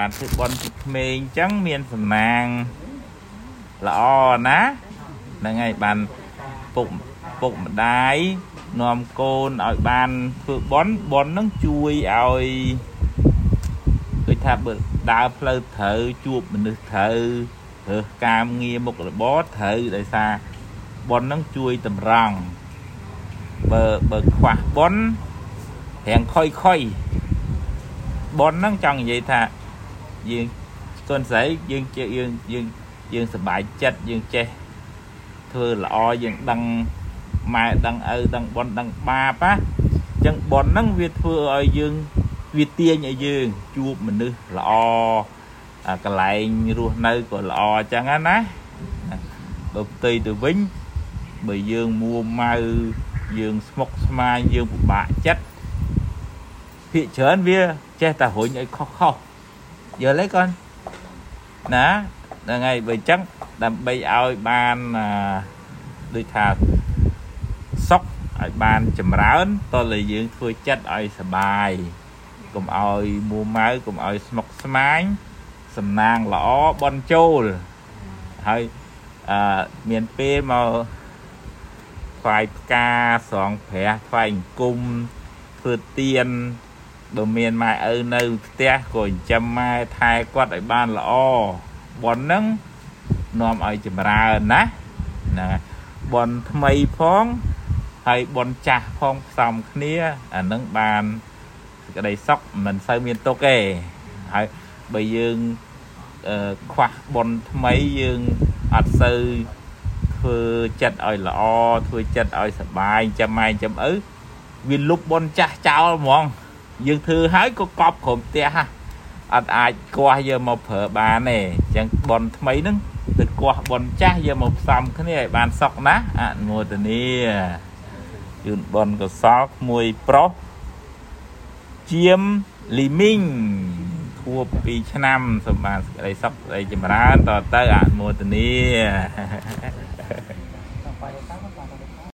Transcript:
បានធ្វើបន់ពីក្មេងអញ្ចឹងមានសំណាងល្អណាហ្នឹងហើយបានពុកពុកម្ដាយនាំកូនឲ្យបានធ្វើបន់បន់ហ្នឹងជួយឲ្យដូចថាបើដើរផ្លូវត្រូវជួបមនុស្សត្រូវរើសកាមងារមុខរបរត្រូវដោយសារបន់ហ្នឹងជួយតម្រង់បើបើខ្វះបន់រៀងខុយខុយបនហ្នឹងចង់និយាយថា យើងកូនស្រីយើងជាយើងយើងយើងសប្បាយចិត្តយើងចេះធ្វើល្អយើងដឹងម៉ែដឹងឪដឹងបនដឹងបាបណាអញ្ចឹងបនហ្នឹងវាធ្វើឲ្យយើងវាទាញឲ្យយើងជួបមនុស្សល្អកន្លែងរស់នៅក៏ល្អអញ្ចឹងណាបើផ្ទៃទៅវិញបើយើងមួម៉ៅយើងស្មុកស្មាញយើងពិបាកចិត្តភាកច្រើនវាចេះតែរុញឲ្យខុសខុស យល់ទេកូនណាហ្នឹងហើយបើអញ្ចឹងដើម្បីឲ្យបានដូចថាសុខឲ្យបានចម្រើនតើលើយើងធ្វើចិត្តឲ្យសបាយកុំឲ្យមួម៉ៅកុំឲ្យស្មុគស្មាញសំណាងល្អបនចូលហើយអឺមានពេលមកថ្វាយផ្កាស្រង់ព្រះថ្វាយអង្គមធ្វើទៀន បើមានម៉ែឪនៅផ្ទះក៏ចិញ្ចឹមម៉ែថែគាត់ឲ្យបានល្អបនហ្នឹងនាំឲ្យចម្រើនណាហ្នឹងបនថ្មីផងហើយបនចាស់ផងផ្សំគ្នាអានឹងបានសេចក្តីសុខមិនសូវមានទុកទេហើយបើយើងខ្វះបនថ្មីយើងអត់សូវធ្វើចិត្តឲ្យល្អធ្វើចិត្តឲ្យសបាយចាំម៉ែចាំឪវាលុបបនចាស់ចោលហ្មង យើងធ្វើហើយក៏កប់ក្រុមផ្ទះហ่ะអត់អាចគាស់យកមកប្រើបានទេអញ្ចឹងបនថ្មីហ្នឹងទៅគាស់បនចាស់យកមកផ្សំគ្នាឲ្យបានសុខណាអនុមោទនាជូនបនកសលក្មួយប្រុសជាមលីមីងខួប2ឆ្នាំសម្បានសេចក្តីសុខសេចក្តីចម្រើនតទៅអនុមោទនា